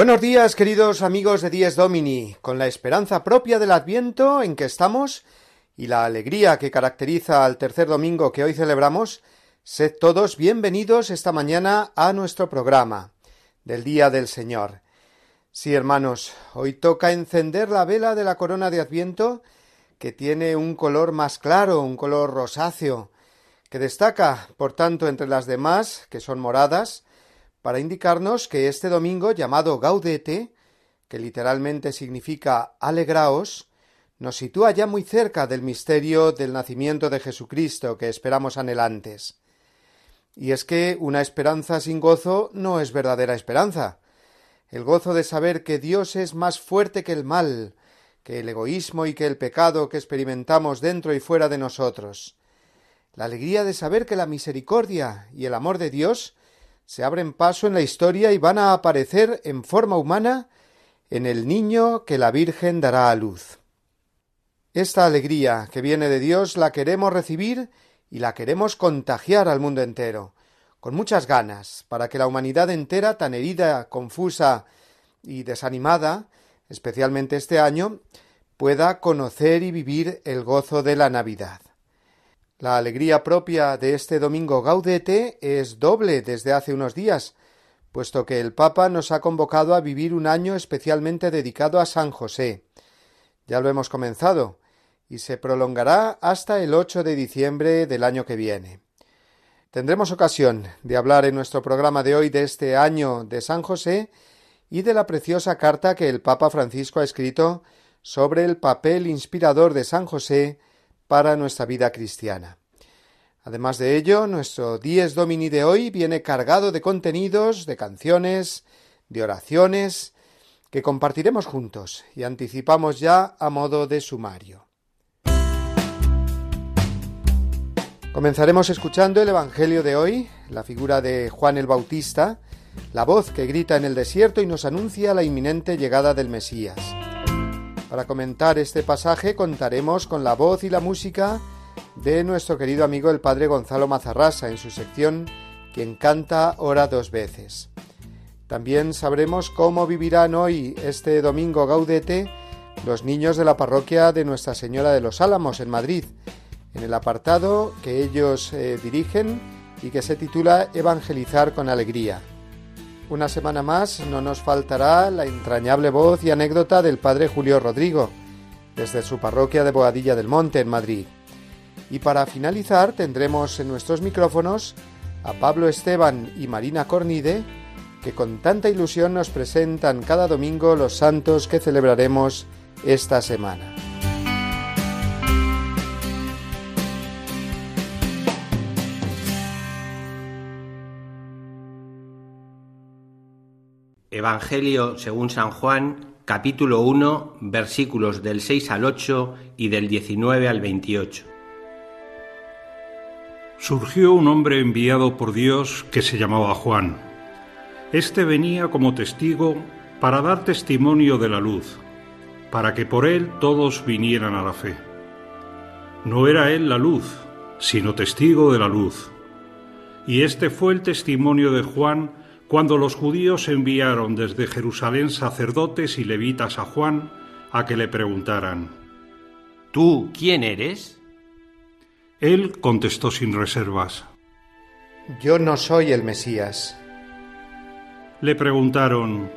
Buenos días, queridos amigos de Dies Domini, con la esperanza propia del Adviento en que estamos y la alegría que caracteriza al tercer domingo que hoy celebramos, sed todos bienvenidos esta mañana a nuestro programa del Día del Señor. Sí, hermanos, hoy toca encender la vela de la corona de Adviento, que tiene un color más claro, un color rosáceo, que destaca, por tanto, entre las demás, que son moradas, para indicarnos que este domingo llamado Gaudete, que literalmente significa alegraos, nos sitúa ya muy cerca del misterio del nacimiento de Jesucristo que esperamos anhelantes. Y es que una esperanza sin gozo no es verdadera esperanza. El gozo de saber que Dios es más fuerte que el mal, que el egoísmo y que el pecado que experimentamos dentro y fuera de nosotros. La alegría de saber que la misericordia y el amor de Dios se abren paso en la historia y van a aparecer en forma humana en el niño que la Virgen dará a luz. Esta alegría que viene de Dios la queremos recibir y la queremos contagiar al mundo entero, con muchas ganas, para que la humanidad entera, tan herida, confusa y desanimada, especialmente este año, pueda conocer y vivir el gozo de la Navidad. La alegría propia de este domingo gaudete es doble desde hace unos días, puesto que el Papa nos ha convocado a vivir un año especialmente dedicado a San José. Ya lo hemos comenzado, y se prolongará hasta el 8 de diciembre del año que viene. Tendremos ocasión de hablar en nuestro programa de hoy de este año de San José y de la preciosa carta que el Papa Francisco ha escrito sobre el papel inspirador de San José para nuestra vida cristiana. Además de ello, nuestro Dies Domini de hoy viene cargado de contenidos, de canciones, de oraciones, que compartiremos juntos y anticipamos ya a modo de sumario. Comenzaremos escuchando el Evangelio de hoy, la figura de Juan el Bautista, la voz que grita en el desierto y nos anuncia la inminente llegada del Mesías. Para comentar este pasaje contaremos con la voz y la música de nuestro querido amigo el padre Gonzalo Mazarrasa en su sección Quien canta ora dos veces. También sabremos cómo vivirán hoy este domingo gaudete los niños de la parroquia de Nuestra Señora de los Álamos en Madrid, en el apartado que ellos eh, dirigen y que se titula Evangelizar con Alegría. Una semana más no nos faltará la entrañable voz y anécdota del padre Julio Rodrigo, desde su parroquia de Boadilla del Monte, en Madrid. Y para finalizar tendremos en nuestros micrófonos a Pablo Esteban y Marina Cornide, que con tanta ilusión nos presentan cada domingo los santos que celebraremos esta semana. Evangelio según San Juan, capítulo 1, versículos del 6 al 8 y del 19 al 28. Surgió un hombre enviado por Dios que se llamaba Juan. Este venía como testigo para dar testimonio de la luz, para que por él todos vinieran a la fe. No era él la luz, sino testigo de la luz. Y este fue el testimonio de Juan cuando los judíos enviaron desde Jerusalén sacerdotes y levitas a Juan a que le preguntaran, ¿Tú quién eres? Él contestó sin reservas, Yo no soy el Mesías. Le preguntaron,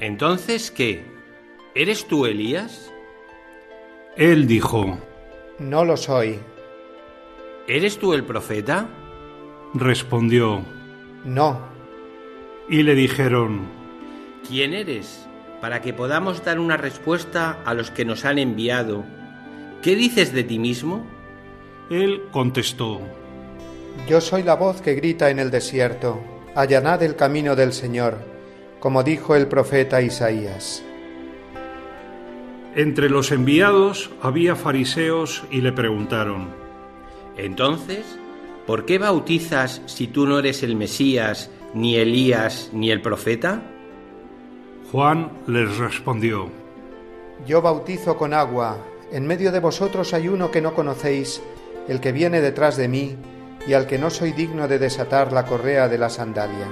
¿Entonces qué? ¿Eres tú Elías? Él dijo, No lo soy. ¿Eres tú el profeta? Respondió, No y le dijeron, ¿quién eres? Para que podamos dar una respuesta a los que nos han enviado. ¿Qué dices de ti mismo? Él contestó, Yo soy la voz que grita en el desierto, allanad el camino del Señor, como dijo el profeta Isaías. Entre los enviados había fariseos y le preguntaron, Entonces, ¿por qué bautizas si tú no eres el Mesías, ni Elías, ni el profeta? Juan les respondió, Yo bautizo con agua, en medio de vosotros hay uno que no conocéis, el que viene detrás de mí, y al que no soy digno de desatar la correa de la sandalia.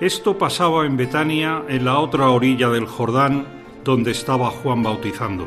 Esto pasaba en Betania, en la otra orilla del Jordán, donde estaba Juan bautizando.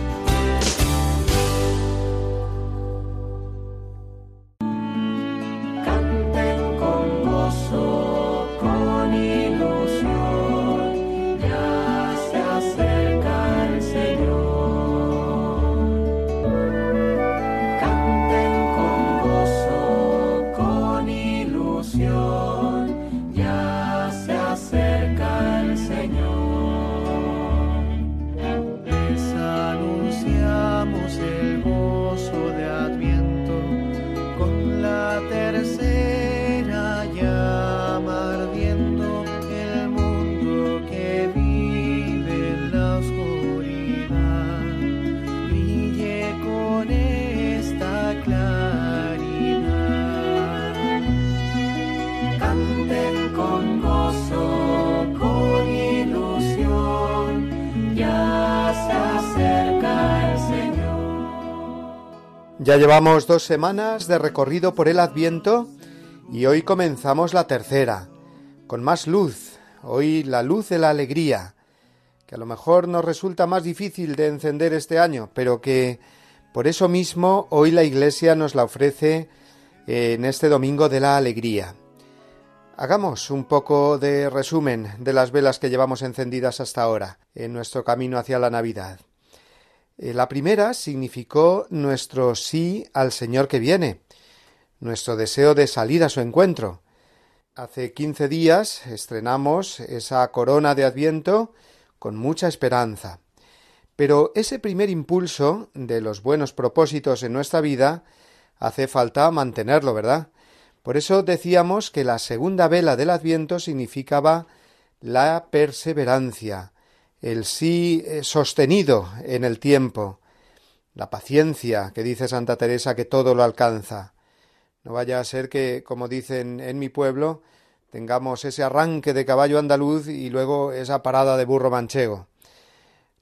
Ya llevamos dos semanas de recorrido por el Adviento y hoy comenzamos la tercera, con más luz, hoy la luz de la alegría, que a lo mejor nos resulta más difícil de encender este año, pero que por eso mismo hoy la Iglesia nos la ofrece en este Domingo de la Alegría. Hagamos un poco de resumen de las velas que llevamos encendidas hasta ahora en nuestro camino hacia la Navidad. Eh, La primera significó nuestro sí al Señor que viene, nuestro deseo de salir a su encuentro. Hace quince días estrenamos esa corona de Adviento con mucha esperanza. Pero ese primer impulso de los buenos propósitos en nuestra vida hace falta mantenerlo, ¿verdad? Por eso decíamos que la segunda vela del Adviento significaba la perseverancia, el sí eh, sostenido en el tiempo, la paciencia que dice Santa Teresa que todo lo alcanza. No vaya a ser que, como dicen en mi pueblo, tengamos ese arranque de caballo andaluz y luego esa parada de burro manchego.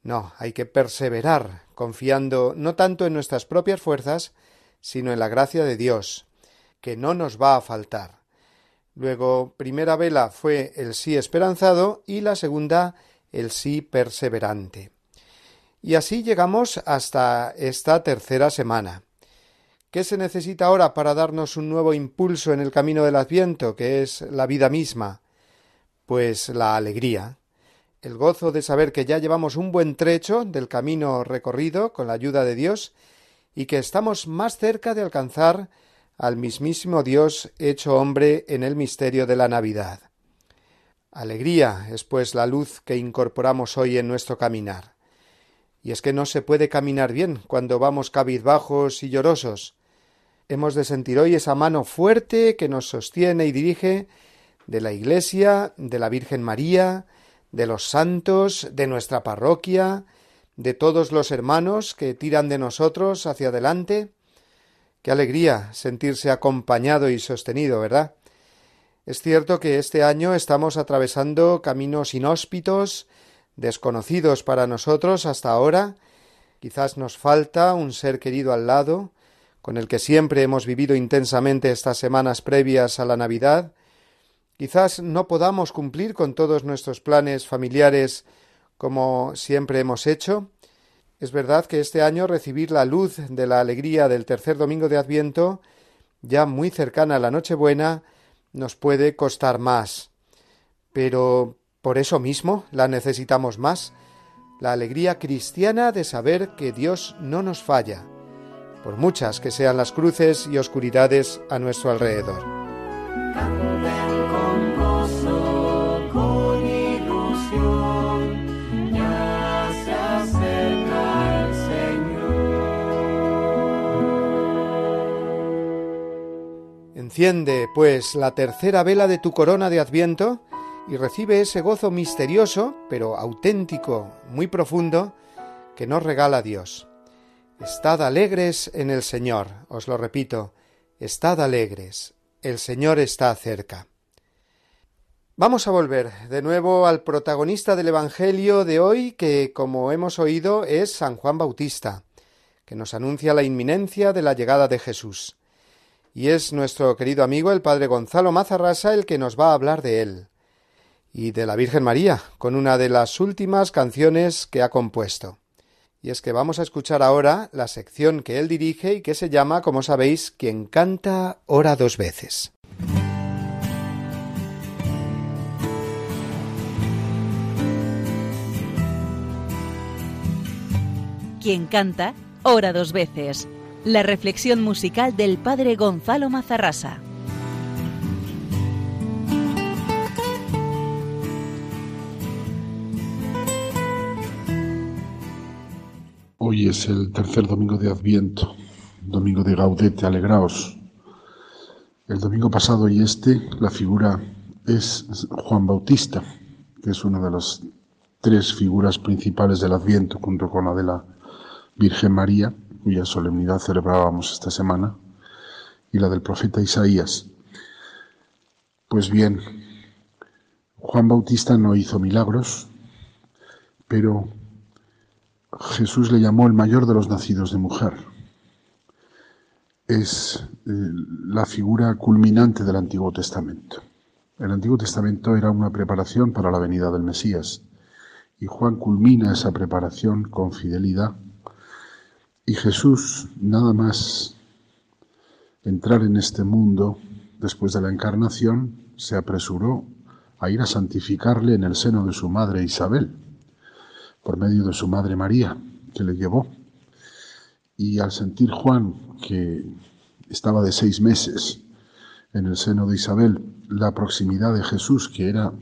No, hay que perseverar, confiando no tanto en nuestras propias fuerzas, sino en la gracia de Dios, que no nos va a faltar. Luego, primera vela fue el sí esperanzado y la segunda el sí perseverante. Y así llegamos hasta esta tercera semana. ¿Qué se necesita ahora para darnos un nuevo impulso en el camino del Adviento, que es la vida misma? Pues la alegría, el gozo de saber que ya llevamos un buen trecho del camino recorrido con la ayuda de Dios y que estamos más cerca de alcanzar al mismísimo Dios hecho hombre en el misterio de la Navidad. Alegría es pues la luz que incorporamos hoy en nuestro caminar. Y es que no se puede caminar bien cuando vamos cabizbajos y llorosos. Hemos de sentir hoy esa mano fuerte que nos sostiene y dirige de la Iglesia, de la Virgen María, de los santos, de nuestra parroquia, de todos los hermanos que tiran de nosotros hacia adelante. Qué alegría sentirse acompañado y sostenido, ¿verdad? Es cierto que este año estamos atravesando caminos inhóspitos, desconocidos para nosotros hasta ahora. Quizás nos falta un ser querido al lado, con el que siempre hemos vivido intensamente estas semanas previas a la Navidad. Quizás no podamos cumplir con todos nuestros planes familiares como siempre hemos hecho. Es verdad que este año recibir la luz de la alegría del tercer domingo de Adviento ya muy cercana a la Nochebuena, nos puede costar más. Pero por eso mismo la necesitamos más, la alegría cristiana de saber que Dios no nos falla, por muchas que sean las cruces y oscuridades a nuestro alrededor. Enciende, pues, la tercera vela de tu corona de Adviento y recibe ese gozo misterioso, pero auténtico, muy profundo, que nos regala Dios. Estad alegres en el Señor, os lo repito, estad alegres, el Señor está cerca. Vamos a volver de nuevo al protagonista del Evangelio de hoy, que, como hemos oído, es San Juan Bautista, que nos anuncia la inminencia de la llegada de Jesús. Y es nuestro querido amigo el Padre Gonzalo Mazarrasa el que nos va a hablar de él y de la Virgen María, con una de las últimas canciones que ha compuesto. Y es que vamos a escuchar ahora la sección que él dirige y que se llama, como sabéis, Quien canta ora dos veces. Quien canta, ora dos veces. La reflexión musical del padre Gonzalo Mazarrasa. Hoy es el tercer domingo de Adviento, domingo de Gaudete, alegraos. El domingo pasado y este, la figura es Juan Bautista, que es una de las tres figuras principales del Adviento, junto con la de la Virgen María, cuya solemnidad celebrábamos esta semana, y la del profeta Isaías. Pues bien, Juan Bautista no hizo milagros, pero Jesús le llamó el mayor de los nacidos de mujer. Es eh, la figura culminante del Antiguo Testamento. El Antiguo Testamento era una preparación para la venida del Mesías y Juan culmina esa preparación con fidelidad y Jesús nada más entrar en este mundo después de la encarnación se apresuró a ir a santificarle en el seno de su madre Isabel por medio de su madre María, que le llevó. Y al sentir Juan que estaba de seis meses en el seno de Isabel, la proximidad de Jesús, que era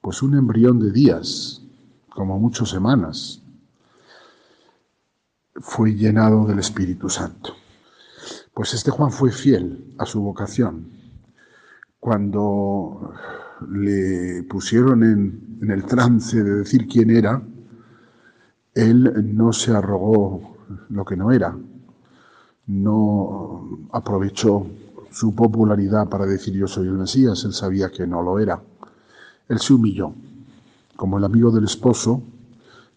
pues un embrión de días, como muchas semanas, fue llenado del Espíritu Santo. Pues este Juan fue fiel a su vocación. Cuando le pusieron en, en, el trance de decir quién era, él no se arrogó lo que no era, no aprovechó su popularidad para decir yo soy el Mesías, él sabía que no lo era. Él se humilló, como el amigo del esposo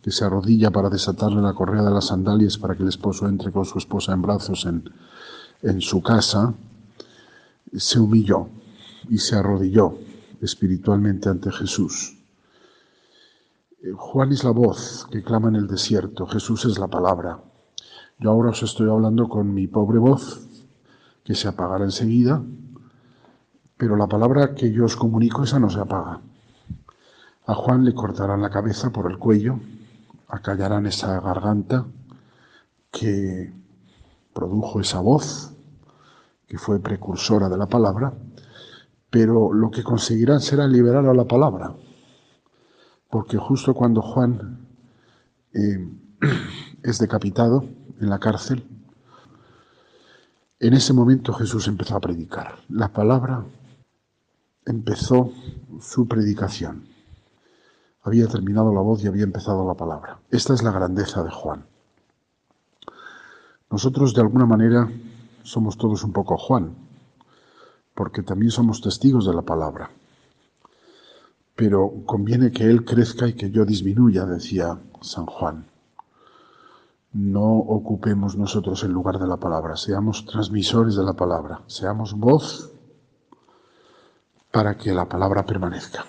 que se arrodilla para desatarle la correa de las sandalias para que el esposo entre con su esposa en brazos en, en su casa, se humilló y se arrodilló espiritualmente ante Jesús. Juan es la voz que clama en el desierto, Jesús es la palabra. Yo ahora os estoy hablando con mi pobre voz, que se apagará enseguida, pero la palabra que yo os comunico, esa no se apaga. A Juan le cortarán la cabeza por el cuello, acallarán esa garganta que produjo esa voz, que fue precursora de la palabra, pero lo que conseguirán será liberar a la palabra, porque justo cuando Juan eh, es decapitado en la cárcel, en ese momento Jesús empezó a predicar. La palabra empezó su predicación. Había terminado la voz y había empezado la palabra. Esta es la grandeza de Juan. Nosotros de alguna manera somos todos un poco Juan, porque también somos testigos de la palabra. Pero conviene que Él crezca y que yo disminuya, decía San Juan. No ocupemos nosotros el lugar de la palabra, seamos transmisores de la palabra, seamos voz para que la palabra permanezca.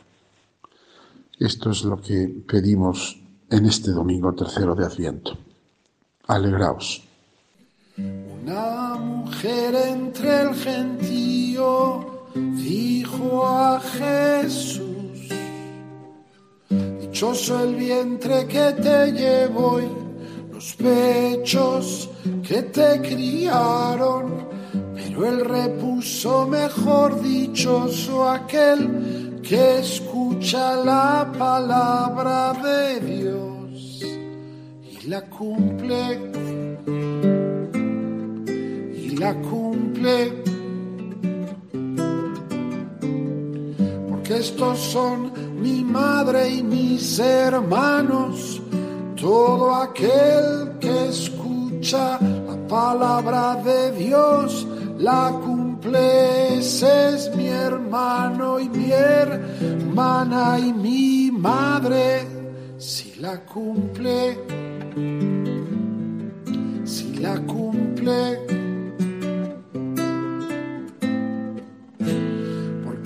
Esto es lo que pedimos en este domingo tercero de Adviento. Alegraos. Una mujer entre el gentío dijo a Jesús, dichoso el vientre que te llevó y los pechos que te criaron, pero él repuso mejor dichoso aquel que escucha la palabra de Dios y la cumple la cumple. Porque estos son mi madre y mis hermanos, todo aquel que escucha la palabra de Dios, la cumple, es mi hermano y mi hermana y mi madre, si la cumple, si la cumple.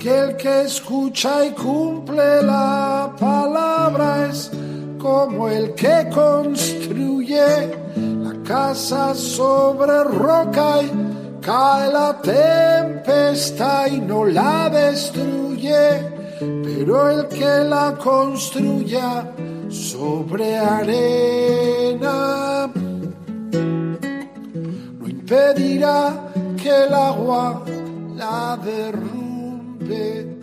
que el que escucha y cumple la palabra es como el que construye la casa sobre roca y cae la tempestad y no la destruye, pero el que la construya sobre arena no impedirá que el agua la derrumbe.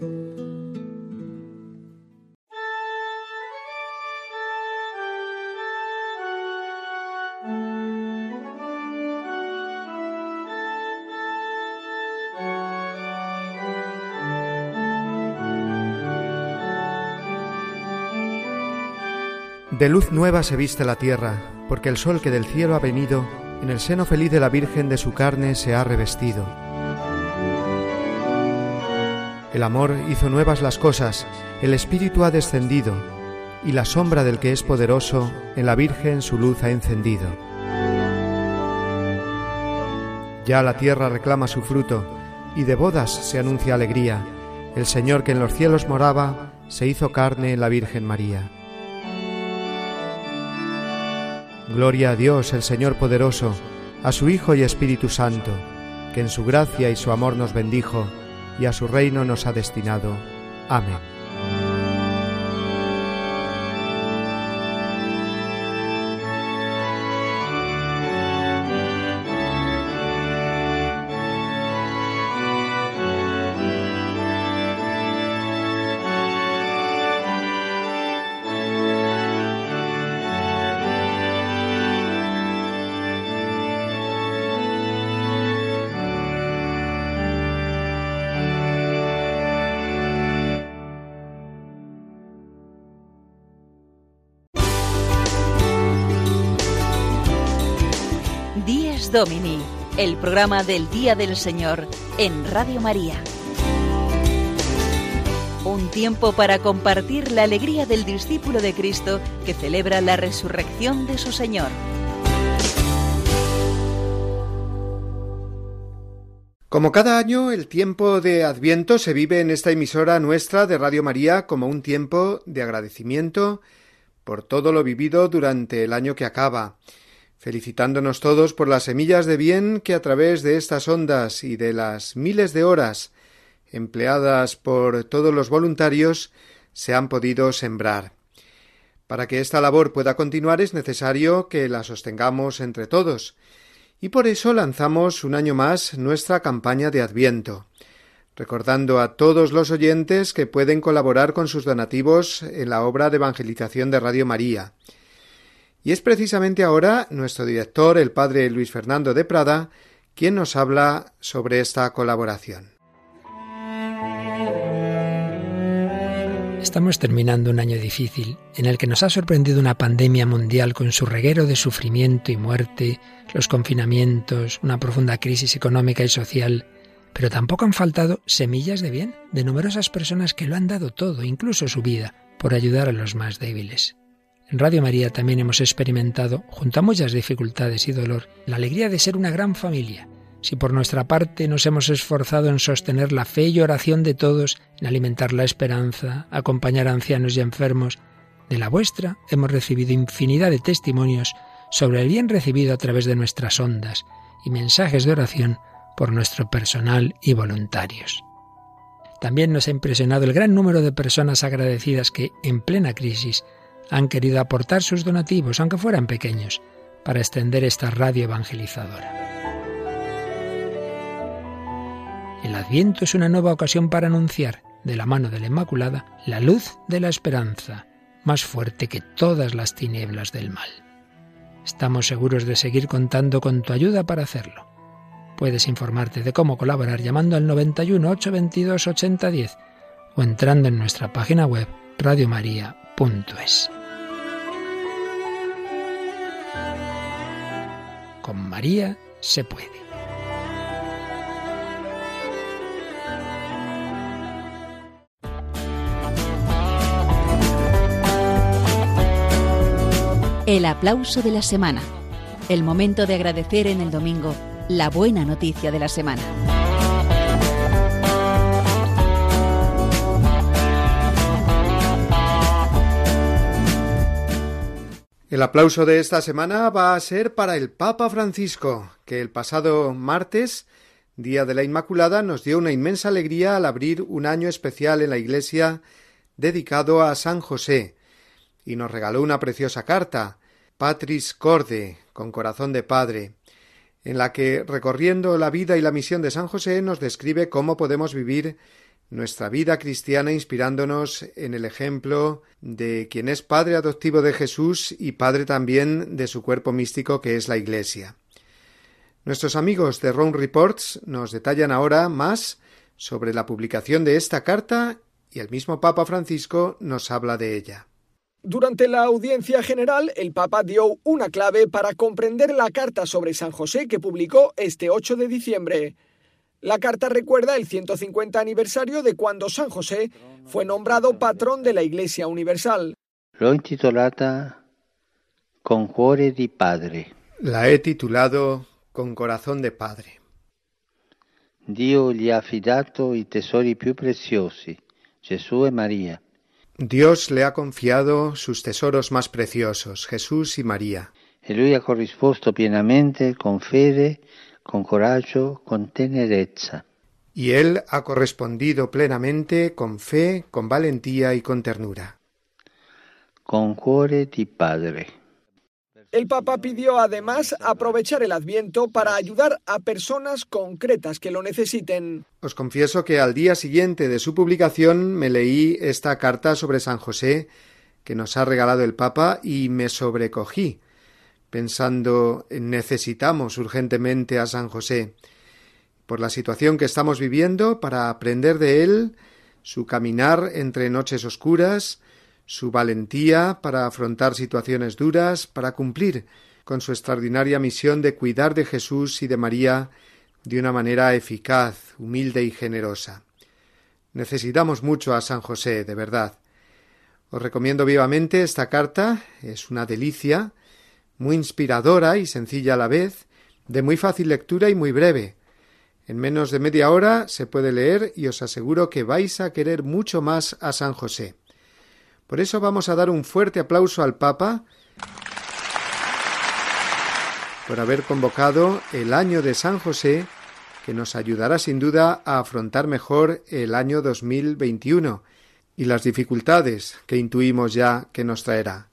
De luz nueva se viste la tierra, porque el sol que del cielo ha venido, en el seno feliz de la Virgen de su carne se ha revestido. El amor hizo nuevas las cosas, el Espíritu ha descendido, y la sombra del que es poderoso en la Virgen su luz ha encendido. Ya la tierra reclama su fruto, y de bodas se anuncia alegría. El Señor que en los cielos moraba, se hizo carne en la Virgen María. Gloria a Dios, el Señor poderoso, a su Hijo y Espíritu Santo, que en su gracia y su amor nos bendijo, y a su reino nos ha destinado. Amén. Domini, el programa del Día del Señor en Radio María. Un tiempo para compartir la alegría del discípulo de Cristo que celebra la resurrección de su Señor. Como cada año, el tiempo de Adviento se vive en esta emisora nuestra de Radio María como un tiempo de agradecimiento por todo lo vivido durante el año que acaba, felicitándonos todos por las semillas de bien que a través de estas ondas y de las miles de horas empleadas por todos los voluntarios se han podido sembrar. Para que esta labor pueda continuar es necesario que la sostengamos entre todos, y por eso lanzamos un año más nuestra campaña de Adviento, recordando a todos los oyentes que pueden colaborar con sus donativos en la obra de evangelización de Radio María. Y es precisamente ahora nuestro director, el padre Luis Fernando de Prada, quien nos habla sobre esta colaboración. Estamos terminando un año difícil en el que nos ha sorprendido una pandemia mundial con su reguero de sufrimiento y muerte, los confinamientos, una profunda crisis económica y social, pero tampoco han faltado semillas de bien de numerosas personas que lo han dado todo, incluso su vida, por ayudar a los más débiles. En Radio María también hemos experimentado, junto a muchas dificultades y dolor, la alegría de ser una gran familia. Si por nuestra parte nos hemos esforzado en sostener la fe y oración de todos, en alimentar la esperanza, acompañar a ancianos y enfermos, de la vuestra hemos recibido infinidad de testimonios sobre el bien recibido a través de nuestras ondas y mensajes de oración por nuestro personal y voluntarios. También nos ha impresionado el gran número de personas agradecidas que, en plena crisis, han querido aportar sus donativos, aunque fueran pequeños, para extender esta radio evangelizadora. El Adviento es una nueva ocasión para anunciar, de la mano de la Inmaculada, la luz de la esperanza, más fuerte que todas las tinieblas del mal. Estamos seguros de seguir contando con tu ayuda para hacerlo. Puedes informarte de cómo colaborar llamando al 91 822 8010 o entrando en nuestra página web radiomaria.es. Con María se puede. El aplauso de la semana. El momento de agradecer en el domingo la buena noticia de la semana. El aplauso de esta semana va a ser para el Papa Francisco, que el pasado martes, Día de la Inmaculada, nos dio una inmensa alegría al abrir un año especial en la Iglesia dedicado a San José, y nos regaló una preciosa carta, Patris Corde, con corazón de padre, en la que, recorriendo la vida y la misión de San José, nos describe cómo podemos vivir nuestra vida cristiana inspirándonos en el ejemplo de quien es padre adoptivo de Jesús y padre también de su cuerpo místico que es la Iglesia. Nuestros amigos de Rome Reports nos detallan ahora más sobre la publicación de esta carta y el mismo Papa Francisco nos habla de ella. Durante la audiencia general, el Papa dio una clave para comprender la carta sobre San José que publicó este 8 de diciembre. La carta recuerda el 150 aniversario de cuando San José fue nombrado patrón de la Iglesia Universal. L'ho intitolata Con cuore di padre. La he titulado Con corazón de padre. Dio gli ha affidato i tesori più preziosi, Gesù e Maria. Dios le ha confiado sus tesoros más preciosos, Jesús y María. E lui ha corrisposto pienamente con fede, con coraggio, con tenerezza. Y él ha correspondido plenamente con fe, con valentía y con ternura. Con cuore di padre. El Papa pidió además aprovechar el Adviento para ayudar a personas concretas que lo necesiten. Os confieso que al día siguiente de su publicación me leí esta carta sobre San José que nos ha regalado el Papa y me sobrecogí, pensando necesitamos urgentemente a San José por la situación que estamos viviendo para aprender de él su caminar entre noches oscuras, su valentía para afrontar situaciones duras, para cumplir con su extraordinaria misión de cuidar de Jesús y de María de una manera eficaz, humilde y generosa. Necesitamos mucho a San José, de verdad. Os recomiendo vivamente esta carta, es una delicia, muy inspiradora y sencilla a la vez, de muy fácil lectura y muy breve. En menos de media hora se puede leer y os aseguro que vais a querer mucho más a San José. Por eso vamos a dar un fuerte aplauso al Papa por haber convocado el año de San José, que nos ayudará sin duda a afrontar mejor el año 2021 y las dificultades que intuimos ya que nos traerá.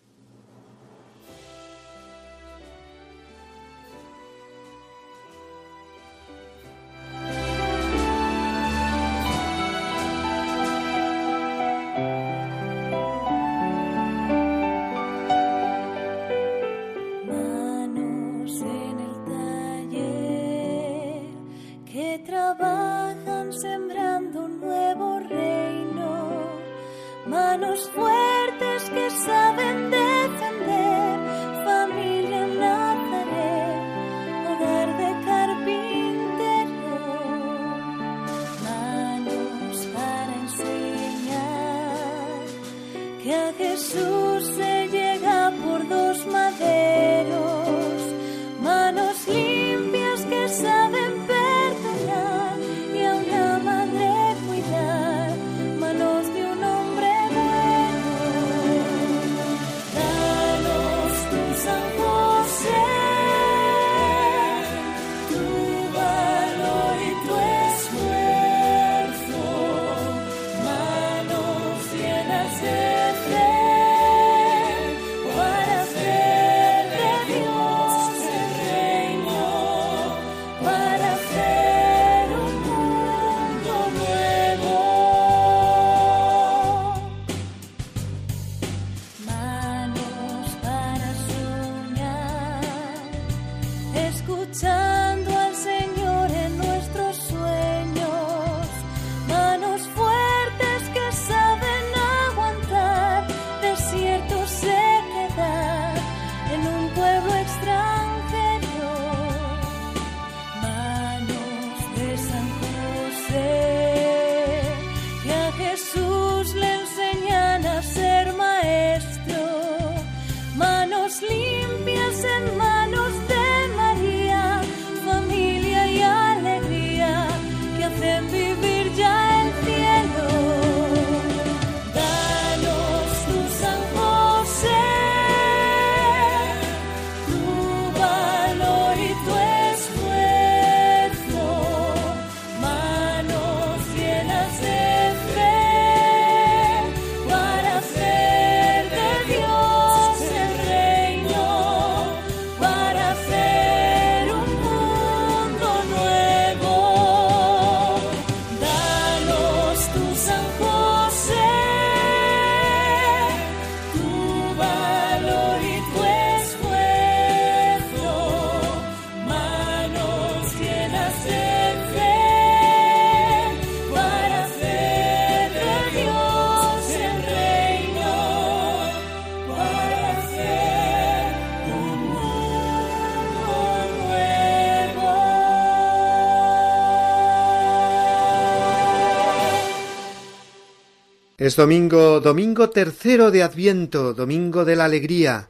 Es domingo, domingo tercero de Adviento, domingo de la alegría.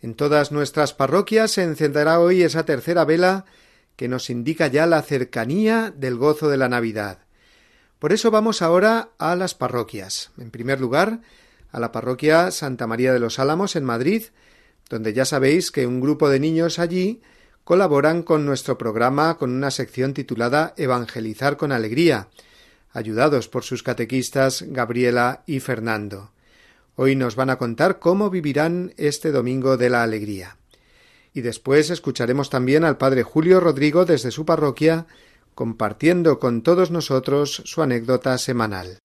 En todas nuestras parroquias se encenderá hoy esa tercera vela que nos indica ya la cercanía del gozo de la Navidad. Por eso vamos ahora a las parroquias. En primer lugar, a la parroquia Santa María de los Álamos en Madrid, donde ya sabéis que un grupo de niños allí colaboran con nuestro programa con una sección titulada Evangelizar con Alegría, ayudados por sus catequistas Gabriela y Fernando. Hoy nos van a contar cómo vivirán este Domingo de la Alegría. Y después escucharemos también al Padre Julio Rodrigo desde su parroquia, compartiendo con todos nosotros su anécdota semanal.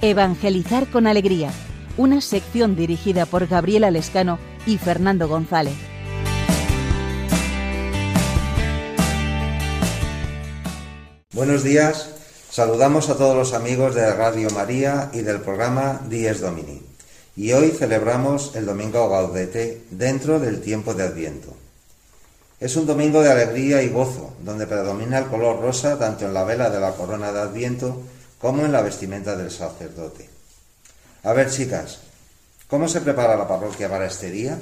Evangelizar con Alegría, una sección dirigida por Gabriela Lescano y Fernando González. Buenos días, saludamos a todos los amigos de Radio María y del programa Dies Domini. Y hoy celebramos el Domingo Gaudete dentro del tiempo de Adviento. Es un domingo de alegría y gozo, donde predomina el color rosa tanto en la vela de la corona de Adviento como en la vestimenta del sacerdote. A ver, chicas, ¿cómo se prepara la parroquia para este día?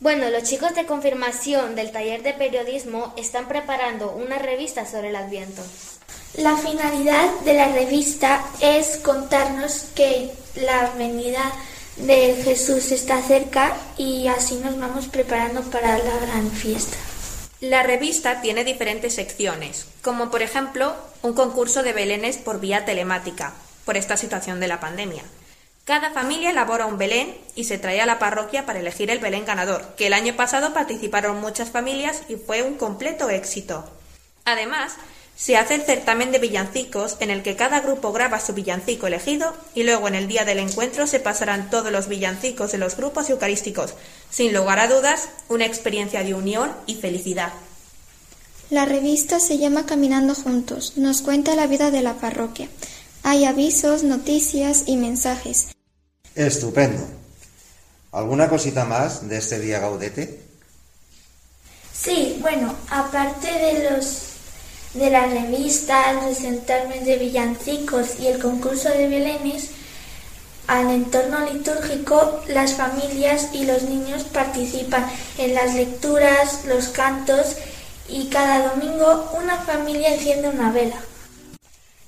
Bueno, los chicos de confirmación del taller de periodismo están preparando una revista sobre el Adviento. La finalidad de la revista es contarnos que la venida de Jesús está cerca y así nos vamos preparando para la gran fiesta. La revista tiene diferentes secciones, como por ejemplo un concurso de belenes por vía telemática, por esta situación de la pandemia. Cada familia elabora un Belén y se trae a la parroquia para elegir el Belén ganador, que el año pasado participaron muchas familias y fue un completo éxito. Además, se hace el certamen de villancicos en el que cada grupo graba su villancico elegido y luego en el día del encuentro se pasarán todos los villancicos de los grupos eucarísticos. Sin lugar a dudas, una experiencia de unión y felicidad. La revista se llama Caminando Juntos. Nos cuenta la vida de la parroquia. Hay avisos, noticias y mensajes. Estupendo. ¿Alguna cosita más de este día Gaudete? Sí, bueno, aparte de los de la revista, los entornos de villancicos y el concurso de belenes, al entorno litúrgico, las familias y los niños participan en las lecturas, los cantos y cada domingo una familia enciende una vela.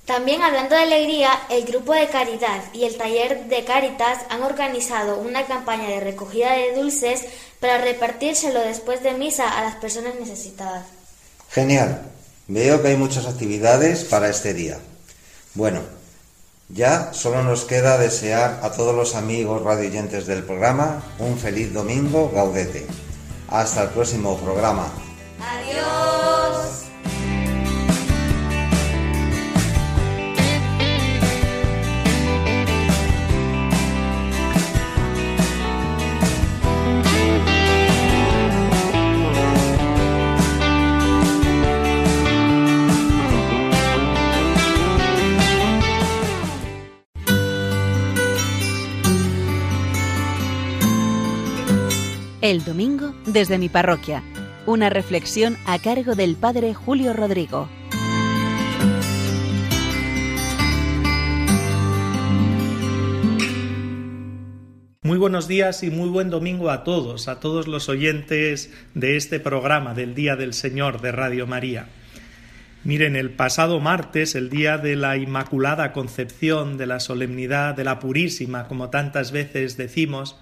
También hablando de alegría, el grupo de caridad y el taller de Caritas han organizado una campaña de recogida de dulces para repartírselo después de misa a las personas necesitadas. Genial. Veo que hay muchas actividades para este día. Bueno, ya solo nos queda desear a todos los amigos radioyentes del programa un feliz domingo gaudete. Hasta el próximo programa. Adiós. El domingo desde mi parroquia, Una reflexión a cargo del Padre Julio Rodrigo. Muy buenos días y muy buen domingo a todos, a todos los oyentes de este programa del Día del Señor de Radio María. Miren, el pasado martes, el día de la Inmaculada Concepción, de la solemnidad de la Purísima, como tantas veces decimos,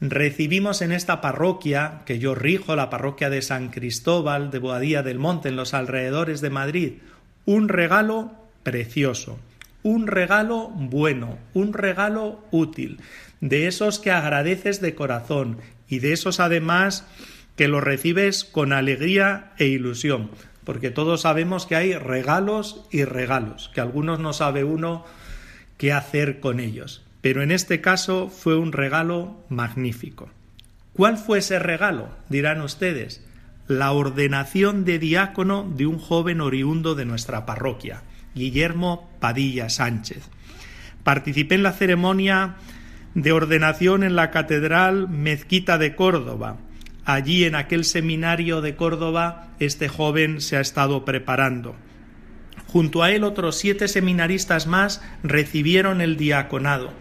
recibimos en esta parroquia, que yo rijo, la parroquia de San Cristóbal de Boadía del Monte, en los alrededores de Madrid, un regalo precioso, un regalo bueno, un regalo útil, de esos que agradeces de corazón y de esos además que los recibes con alegría e ilusión, porque todos sabemos que hay regalos y regalos, que algunos no sabe uno qué hacer con ellos. Pero en este caso fue un regalo magnífico. ¿Cuál fue ese regalo? dirán ustedes. La ordenación de diácono de un joven oriundo de nuestra parroquia, Guillermo Padilla Sánchez. Participé en la ceremonia de ordenación en la Catedral Mezquita de Córdoba. Allí, en aquel seminario de Córdoba, este joven se ha estado preparando. Junto a él otros siete seminaristas más recibieron el diaconado.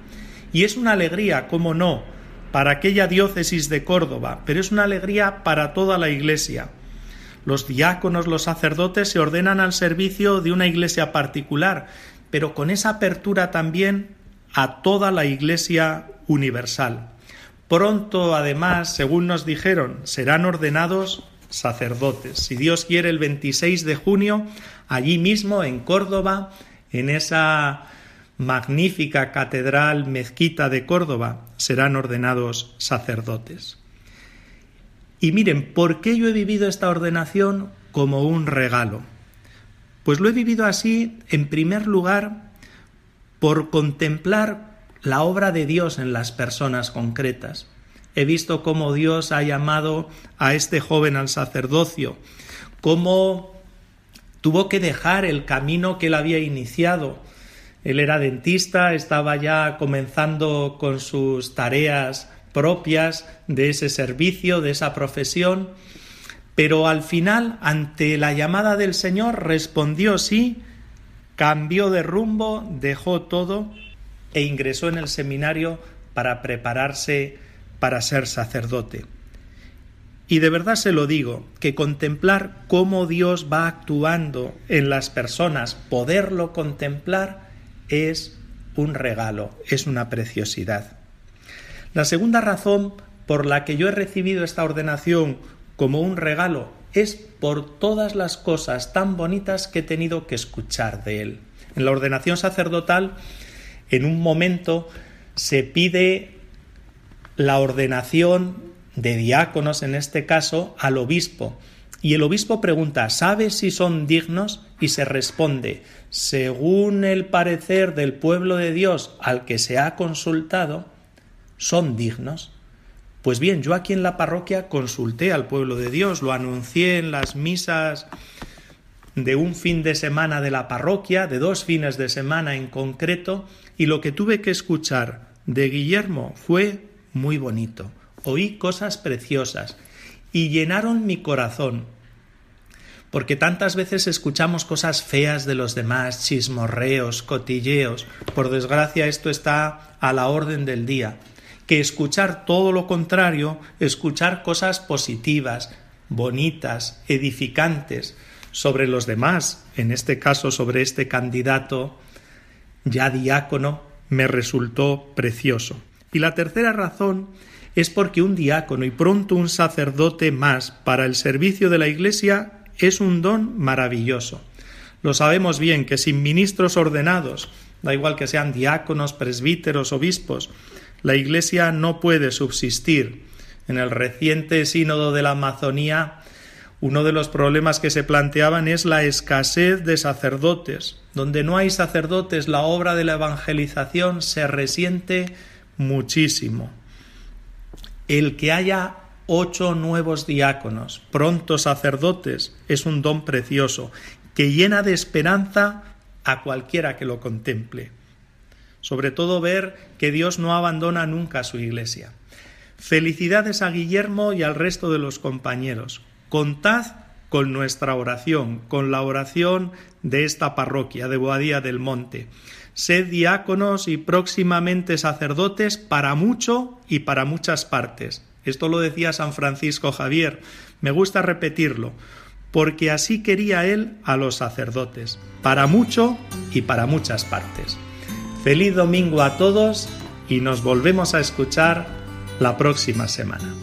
Y es una alegría, cómo no, para aquella diócesis de Córdoba, pero es una alegría para toda la Iglesia. Los diáconos, los sacerdotes se ordenan al servicio de una iglesia particular, pero con esa apertura también a toda la Iglesia universal. Pronto, además, según nos dijeron, serán ordenados sacerdotes. Si Dios quiere, el 26 de junio, allí mismo en Córdoba, en esa magnífica catedral mezquita de Córdoba, serán ordenados sacerdotes. Y miren, ¿por qué yo he vivido esta ordenación como un regalo? Pues lo he vivido así, en primer lugar, por contemplar la obra de Dios en las personas concretas. He visto cómo Dios ha llamado a este joven al sacerdocio, cómo tuvo que dejar el camino que él había iniciado, él era dentista, estaba ya comenzando con sus tareas propias de ese servicio, de esa profesión, pero al final, ante la llamada del Señor, respondió sí, cambió de rumbo, dejó todo e ingresó en el seminario para prepararse para ser sacerdote. Y de verdad se lo digo, que contemplar cómo Dios va actuando en las personas, poderlo contemplar, es un regalo, es una preciosidad. La segunda razón por la que yo he recibido esta ordenación como un regalo es por todas las cosas tan bonitas que he tenido que escuchar de él. En la ordenación sacerdotal, en un momento, se pide la ordenación de diáconos, en este caso, al obispo. Y el obispo pregunta, ¿sabe si son dignos? Y se responde, según el parecer del pueblo de Dios al que se ha consultado, son dignos. Pues bien, yo aquí en la parroquia consulté al pueblo de Dios, lo anuncié en las misas de un fin de semana de la parroquia, de dos fines de semana en concreto, y lo que tuve que escuchar de Guillermo fue muy bonito. Oí cosas preciosas y llenaron mi corazón porque tantas veces escuchamos cosas feas de los demás, chismorreos, cotilleos. Por desgracia esto está a la orden del día. Que escuchar todo lo contrario, escuchar cosas positivas, bonitas, edificantes sobre los demás, en este caso sobre este candidato ya diácono, me resultó precioso. Y la tercera razón es porque un diácono y pronto un sacerdote más para el servicio de la Iglesia es un don maravilloso. Lo sabemos bien que sin ministros ordenados, da igual que sean diáconos, presbíteros, obispos, la Iglesia no puede subsistir. En el reciente sínodo de la Amazonía, uno de los problemas que se planteaban es la escasez de sacerdotes. Donde no hay sacerdotes, la obra de la evangelización se resiente muchísimo. El que haya ocho nuevos diáconos, pronto sacerdotes, es un don precioso que llena de esperanza a cualquiera que lo contemple. Sobre todo ver que Dios no abandona nunca a su iglesia. Felicidades a Guillermo y al resto de los compañeros. contad con nuestra oración, con la oración de esta parroquia de Boadía del Monte. Sed diáconos y próximamente sacerdotes para mucho y para muchas partes. Esto lo decía San Francisco Javier. Me gusta repetirlo, porque así quería él a los sacerdotes, para mucho y para muchas partes. Feliz domingo a todos y nos volvemos a escuchar la próxima semana.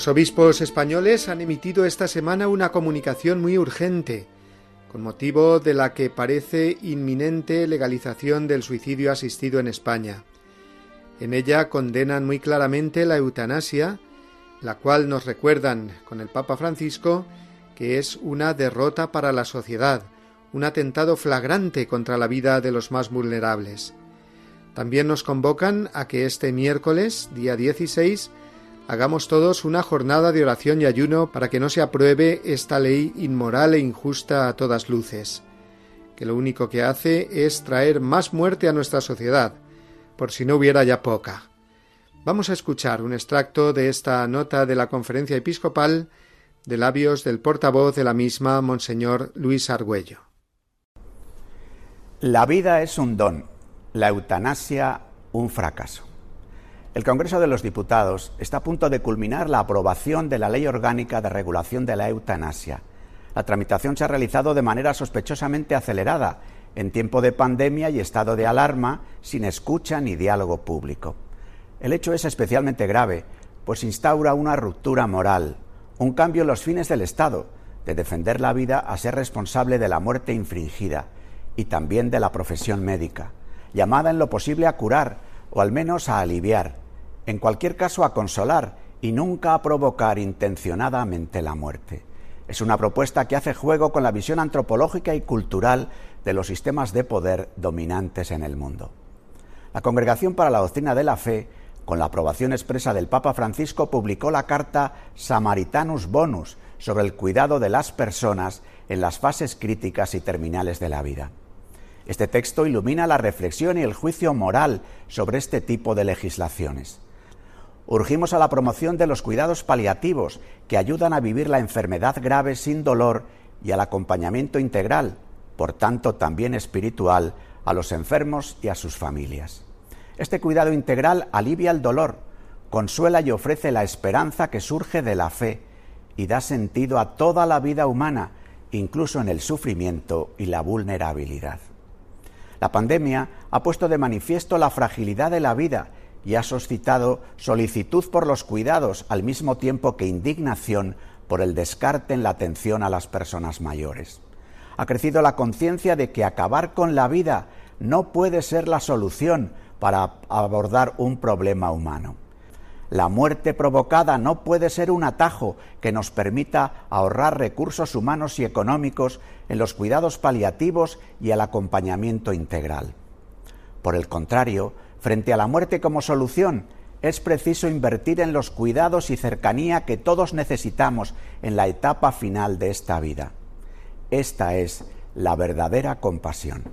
Los obispos españoles han emitido esta semana una comunicación muy urgente, con motivo de la que parece inminente legalización del suicidio asistido en España. En ella condenan muy claramente la eutanasia, la cual nos recuerdan con el Papa Francisco que es una derrota para la sociedad, un atentado flagrante contra la vida de los más vulnerables. También nos convocan a que este miércoles, día 16, hagamos todos una jornada de oración y ayuno para que no se apruebe esta ley inmoral e injusta a todas luces, que lo único que hace es traer más muerte a nuestra sociedad, por si no hubiera ya poca. Vamos a escuchar un extracto de esta nota de la conferencia episcopal de labios del portavoz de la misma, Monseñor Luis Argüello. La vida es un don, la eutanasia un fracaso. El Congreso de los Diputados está a punto de culminar la aprobación de la Ley Orgánica de Regulación de la Eutanasia. La tramitación se ha realizado de manera sospechosamente acelerada, en tiempo de pandemia y estado de alarma, sin escucha ni diálogo público. El hecho es especialmente grave, pues instaura una ruptura moral, un cambio en los fines del Estado, de defender la vida a ser responsable de la muerte infringida, y también de la profesión médica, llamada en lo posible a curar, o al menos a aliviar, en cualquier caso a consolar y nunca a provocar intencionadamente la muerte. Es una propuesta que hace juego con la visión antropológica y cultural de los sistemas de poder dominantes en el mundo. La Congregación para la Doctrina de la Fe, con la aprobación expresa del Papa Francisco, publicó la carta Samaritanus Bonus sobre el cuidado de las personas en las fases críticas y terminales de la vida. Este texto ilumina la reflexión y el juicio moral sobre este tipo de legislaciones. Urgimos a la promoción de los cuidados paliativos que ayudan a vivir la enfermedad grave sin dolor y al acompañamiento integral, por tanto también espiritual, a los enfermos y a sus familias. Este cuidado integral alivia el dolor, consuela y ofrece la esperanza que surge de la fe y da sentido a toda la vida humana, incluso en el sufrimiento y la vulnerabilidad. La pandemia ha puesto de manifiesto la fragilidad de la vida y ha suscitado solicitud por los cuidados al mismo tiempo que indignación por el descarte en la atención a las personas mayores. Ha crecido la conciencia de que acabar con la vida no puede ser la solución para abordar un problema humano. La muerte provocada no puede ser un atajo que nos permita ahorrar recursos humanos y económicos en los cuidados paliativos y el acompañamiento integral. Por el contrario, frente a la muerte como solución, es preciso invertir en los cuidados y cercanía que todos necesitamos en la etapa final de esta vida. Esta es la verdadera compasión.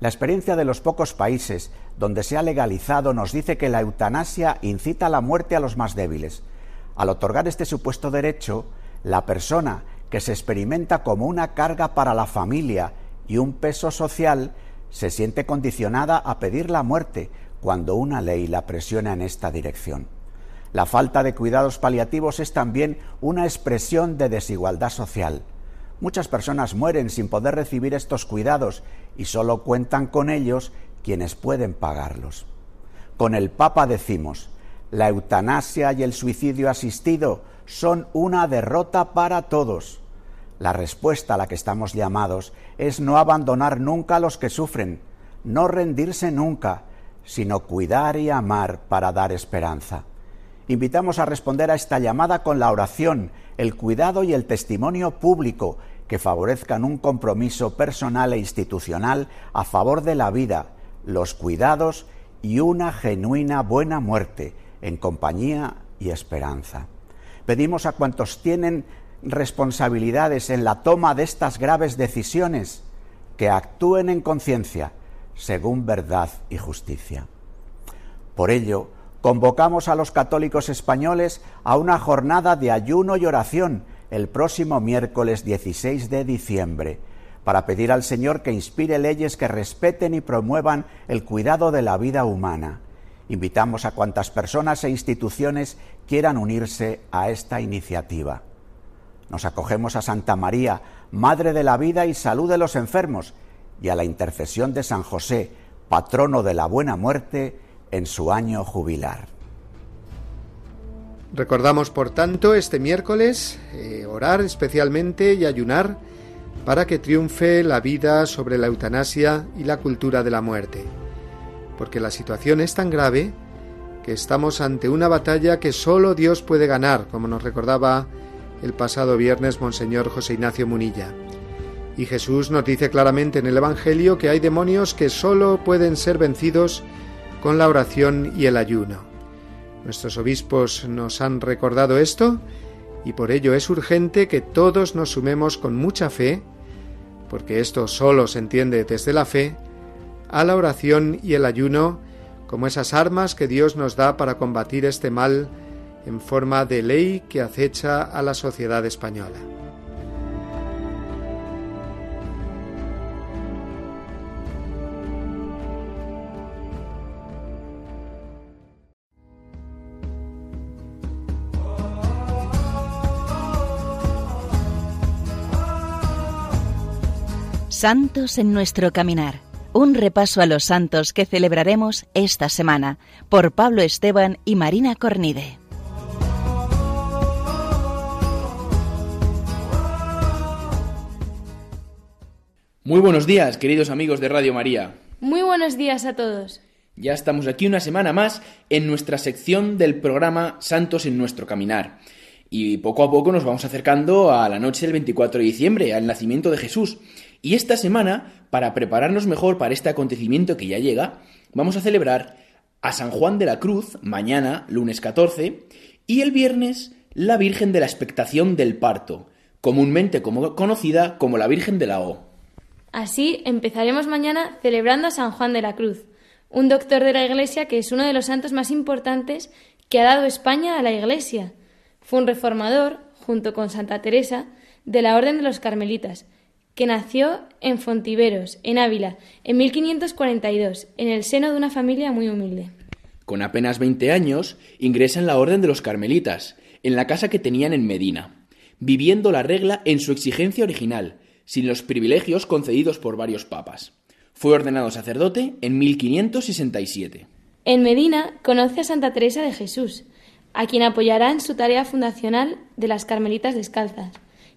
La experiencia de los pocos países donde se ha legalizado nos dice que la eutanasia incita a la muerte a los más débiles. Al otorgar este supuesto derecho, la persona que se experimenta como una carga para la familia y un peso social se siente condicionada a pedir la muerte cuando una ley la presiona en esta dirección. La falta de cuidados paliativos es también una expresión de desigualdad social Muchas personas mueren sin poder recibir estos cuidados y solo cuentan con ellos quienes pueden pagarlos. Con el Papa decimos, la eutanasia y el suicidio asistido son una derrota para todos. La respuesta a la que estamos llamados es no abandonar nunca a los que sufren, no rendirse nunca, sino cuidar y amar para dar esperanza. Invitamos a responder a esta llamada con la oración, el cuidado y el testimonio público que favorezcan un compromiso personal e institucional a favor de la vida, los cuidados y una genuina buena muerte en compañía y esperanza. Pedimos a cuantos tienen responsabilidades en la toma de estas graves decisiones que actúen en conciencia según verdad y justicia. Por ello, convocamos a los católicos españoles a una jornada de ayuno y oración el próximo miércoles 16 de diciembre, para pedir al Señor que inspire leyes que respeten y promuevan el cuidado de la vida humana. Invitamos a cuantas personas e instituciones quieran unirse a esta iniciativa. Nos acogemos a Santa María, Madre de la Vida y Salud de los Enfermos, y a la intercesión de San José, patrono de la buena muerte, en su año jubilar. Recordamos, por tanto, este miércoles eh, orar especialmente y ayunar para que triunfe la vida sobre la eutanasia y la cultura de la muerte. Porque la situación es tan grave que estamos ante una batalla que solo Dios puede ganar, como nos recordaba el pasado viernes Monseñor José Ignacio Munilla. Y Jesús nos dice claramente en el Evangelio que hay demonios que solo pueden ser vencidos con la oración y el ayuno. Nuestros obispos nos han recordado esto y por ello es urgente que todos nos sumemos con mucha fe, porque esto solo se entiende desde la fe, a la oración y el ayuno como esas armas que Dios nos da para combatir este mal en forma de ley que acecha a la sociedad española. Santos en nuestro caminar. Un repaso a los santos que celebraremos esta semana por Pablo Esteban y Marina Cornide. Muy buenos días, queridos amigos de Radio María. Muy buenos días a todos. Ya estamos aquí una semana más en nuestra sección del programa Santos en nuestro caminar. Y poco a poco nos vamos acercando a la noche del 24 de diciembre, al nacimiento de Jesús. Y esta semana, para prepararnos mejor para este acontecimiento que ya llega, vamos a celebrar a San Juan de la Cruz, mañana, lunes 14, y el viernes, la Virgen de la Expectación del Parto, comúnmente como conocida como la Virgen de la O. Así empezaremos mañana celebrando a San Juan de la Cruz, un doctor de la Iglesia que es uno de los santos más importantes que ha dado España a la Iglesia. Fue un reformador, junto con Santa Teresa, de la Orden de los Carmelitas, que nació en Fontiveros, en Ávila, en 1542, en el seno de una familia muy humilde. Con apenas 20 años, ingresa en la Orden de los Carmelitas, en la casa que tenían en Medina, viviendo la regla en su exigencia original, sin los privilegios concedidos por varios papas. Fue ordenado sacerdote en 1567. En Medina conoce a Santa Teresa de Jesús, a quien apoyará en su tarea fundacional de las Carmelitas Descalzas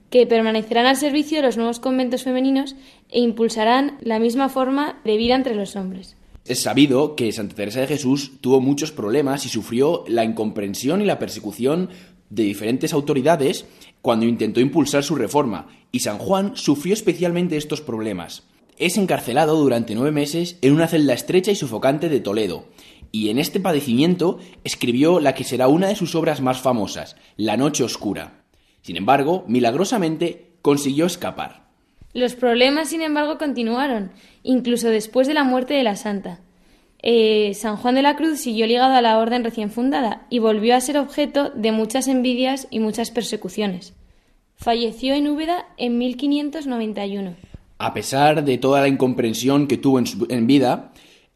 que permanecerán al servicio de los nuevos conventos femeninos e impulsarán la misma forma de vida entre los hombres. Es sabido que Santa Teresa de Jesús tuvo muchos problemas y sufrió la incomprensión y la persecución de diferentes autoridades cuando intentó impulsar su reforma, y San Juan sufrió especialmente estos problemas. Es encarcelado durante nueve meses en una celda estrecha y sofocante de Toledo, y en este padecimiento escribió la que será una de sus obras más famosas, La Noche Oscura. Sin embargo, milagrosamente consiguió escapar. Los problemas, sin embargo, continuaron, incluso después de la muerte de la santa. Eh, San Juan de la Cruz siguió ligado a la orden recién fundada y volvió a ser objeto de muchas envidias y muchas persecuciones. Falleció en Úbeda en 1591. A pesar de toda la incomprensión que tuvo en, vida,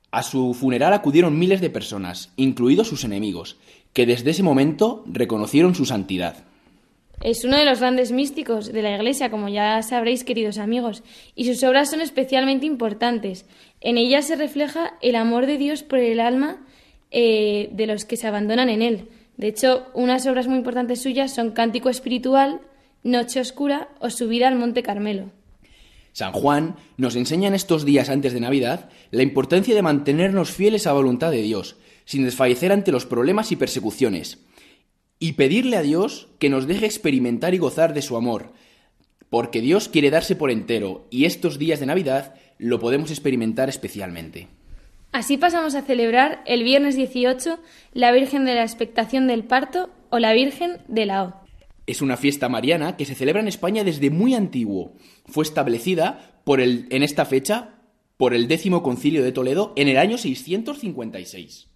a su funeral acudieron miles de personas, incluidos sus enemigos, que desde ese momento reconocieron su santidad. Es uno de los grandes místicos de la Iglesia, como ya sabréis, queridos amigos, y sus obras son especialmente importantes. En ellas se refleja el amor de Dios por el alma eh, de los que se abandonan en Él. De hecho, unas obras muy importantes suyas son Cántico Espiritual, Noche Oscura o Subida al Monte Carmelo. San Juan nos enseña en estos días antes de Navidad la importancia de mantenernos fieles a la voluntad de Dios, sin desfallecer ante los problemas y persecuciones y pedirle a Dios que nos deje experimentar y gozar de su amor, porque Dios quiere darse por entero y estos días de Navidad lo podemos experimentar especialmente. Así pasamos a celebrar el viernes 18 la Virgen de la Expectación del Parto o la Virgen de la O. Es una fiesta mariana que se celebra en España desde muy antiguo. Fue establecida por el, en esta fecha por el décimo concilio de Toledo en el año 656.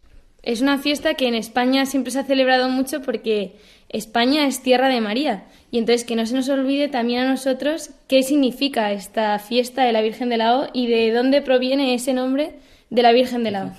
Es una fiesta que en España siempre se ha celebrado mucho porque España es tierra de María. Y entonces que no se nos olvide también a nosotros qué significa esta fiesta de la Virgen de la y de dónde proviene ese nombre de la Virgen de la.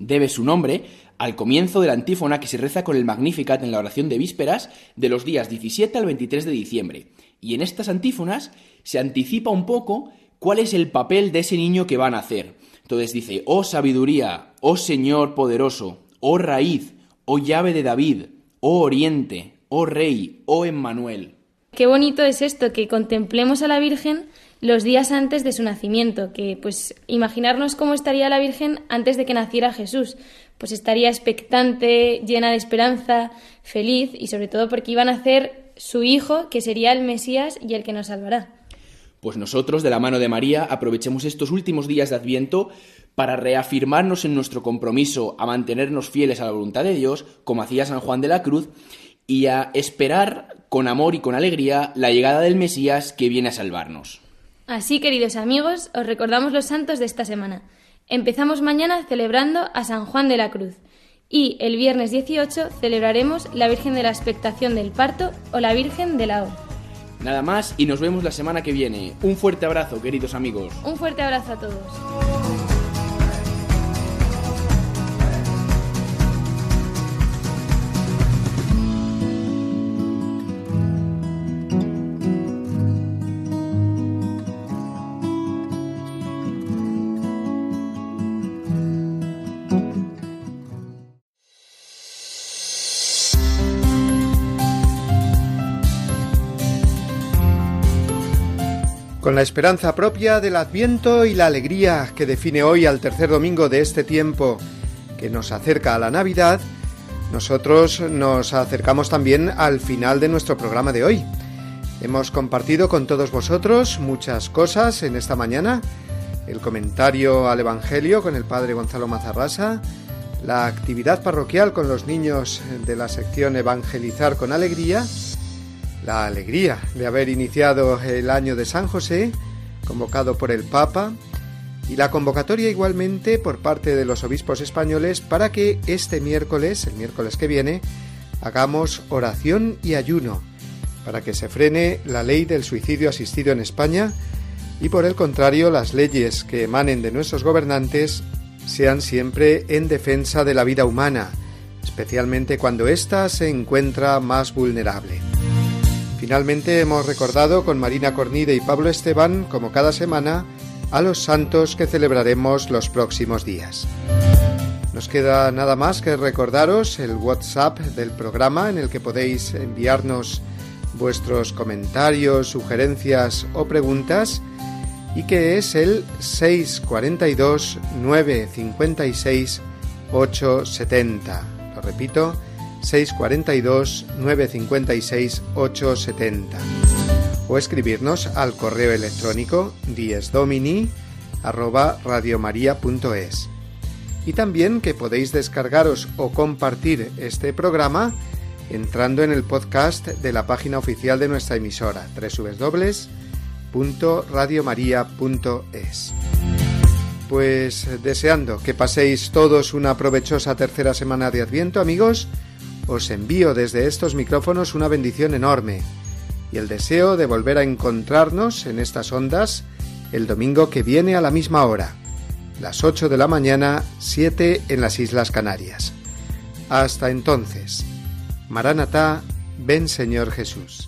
Debe su nombre al comienzo de la antífona que se reza con el Magnificat en la oración de vísperas de los días 17 al 23 de diciembre. Y en estas antífonas se anticipa un poco cuál es el papel de ese niño que va a nacer. Entonces dice, oh sabiduría, oh Señor poderoso, oh raíz, oh llave de David, oh oriente, oh rey, oh Emmanuel. Qué bonito es esto, que contemplemos a la Virgen los días antes de su nacimiento, que pues imaginarnos cómo estaría la Virgen antes de que naciera Jesús, pues estaría expectante, llena de esperanza, feliz y sobre todo porque iba a nacer su hijo, que sería el Mesías y el que nos salvará. Pues nosotros, de la mano de María, aprovechemos estos últimos días de Adviento para reafirmarnos en nuestro compromiso a mantenernos fieles a la voluntad de Dios, como hacía San Juan de la Cruz, y a esperar con amor y con alegría la llegada del Mesías que viene a salvarnos. Así, queridos amigos, os recordamos los santos de esta semana. Empezamos mañana celebrando a San Juan de la Cruz y el viernes 18 celebraremos la Virgen de la Expectación del Parto o la Virgen de la O. Nada más y nos vemos la semana que viene. Un fuerte abrazo, queridos amigos. Un fuerte abrazo a todos. Con la esperanza propia del Adviento y la alegría que define hoy al tercer domingo de este tiempo que nos acerca a la Navidad, nosotros nos acercamos también al final de nuestro programa de hoy. Hemos compartido con todos vosotros muchas cosas en esta mañana, el comentario al Evangelio con el Padre Gonzalo Mazarrasa, la actividad parroquial con los niños de la sección Evangelizar con Alegría, la alegría de haber iniciado el año de San José, convocado por el Papa, y la convocatoria igualmente por parte de los obispos españoles para que este miércoles, el miércoles que viene, hagamos oración y ayuno, para que se frene la ley del suicidio asistido en España y por el contrario las leyes que emanen de nuestros gobernantes sean siempre en defensa de la vida humana, especialmente cuando ésta se encuentra más vulnerable. Finalmente hemos recordado con Marina Cornide y Pablo Esteban, como cada semana, a los santos que celebraremos los próximos días. Nos queda nada más que recordaros el WhatsApp del programa en el que podéis enviarnos vuestros comentarios, sugerencias o preguntas y que es el 642 956 870. Lo repito, 642 956 870 o escribirnos al correo electrónico diesdomini y también que podéis descargaros o compartir este programa entrando en el podcast de la página oficial de nuestra emisora www.radiomaria.es Pues deseando que paséis todos una provechosa tercera semana de Adviento amigos, os envío desde estos micrófonos una bendición enorme y el deseo de volver a encontrarnos en estas ondas el domingo que viene a la misma hora, las 8 de la mañana, 7 en las Islas Canarias. Hasta entonces, Maranatá, Ven Señor Jesús.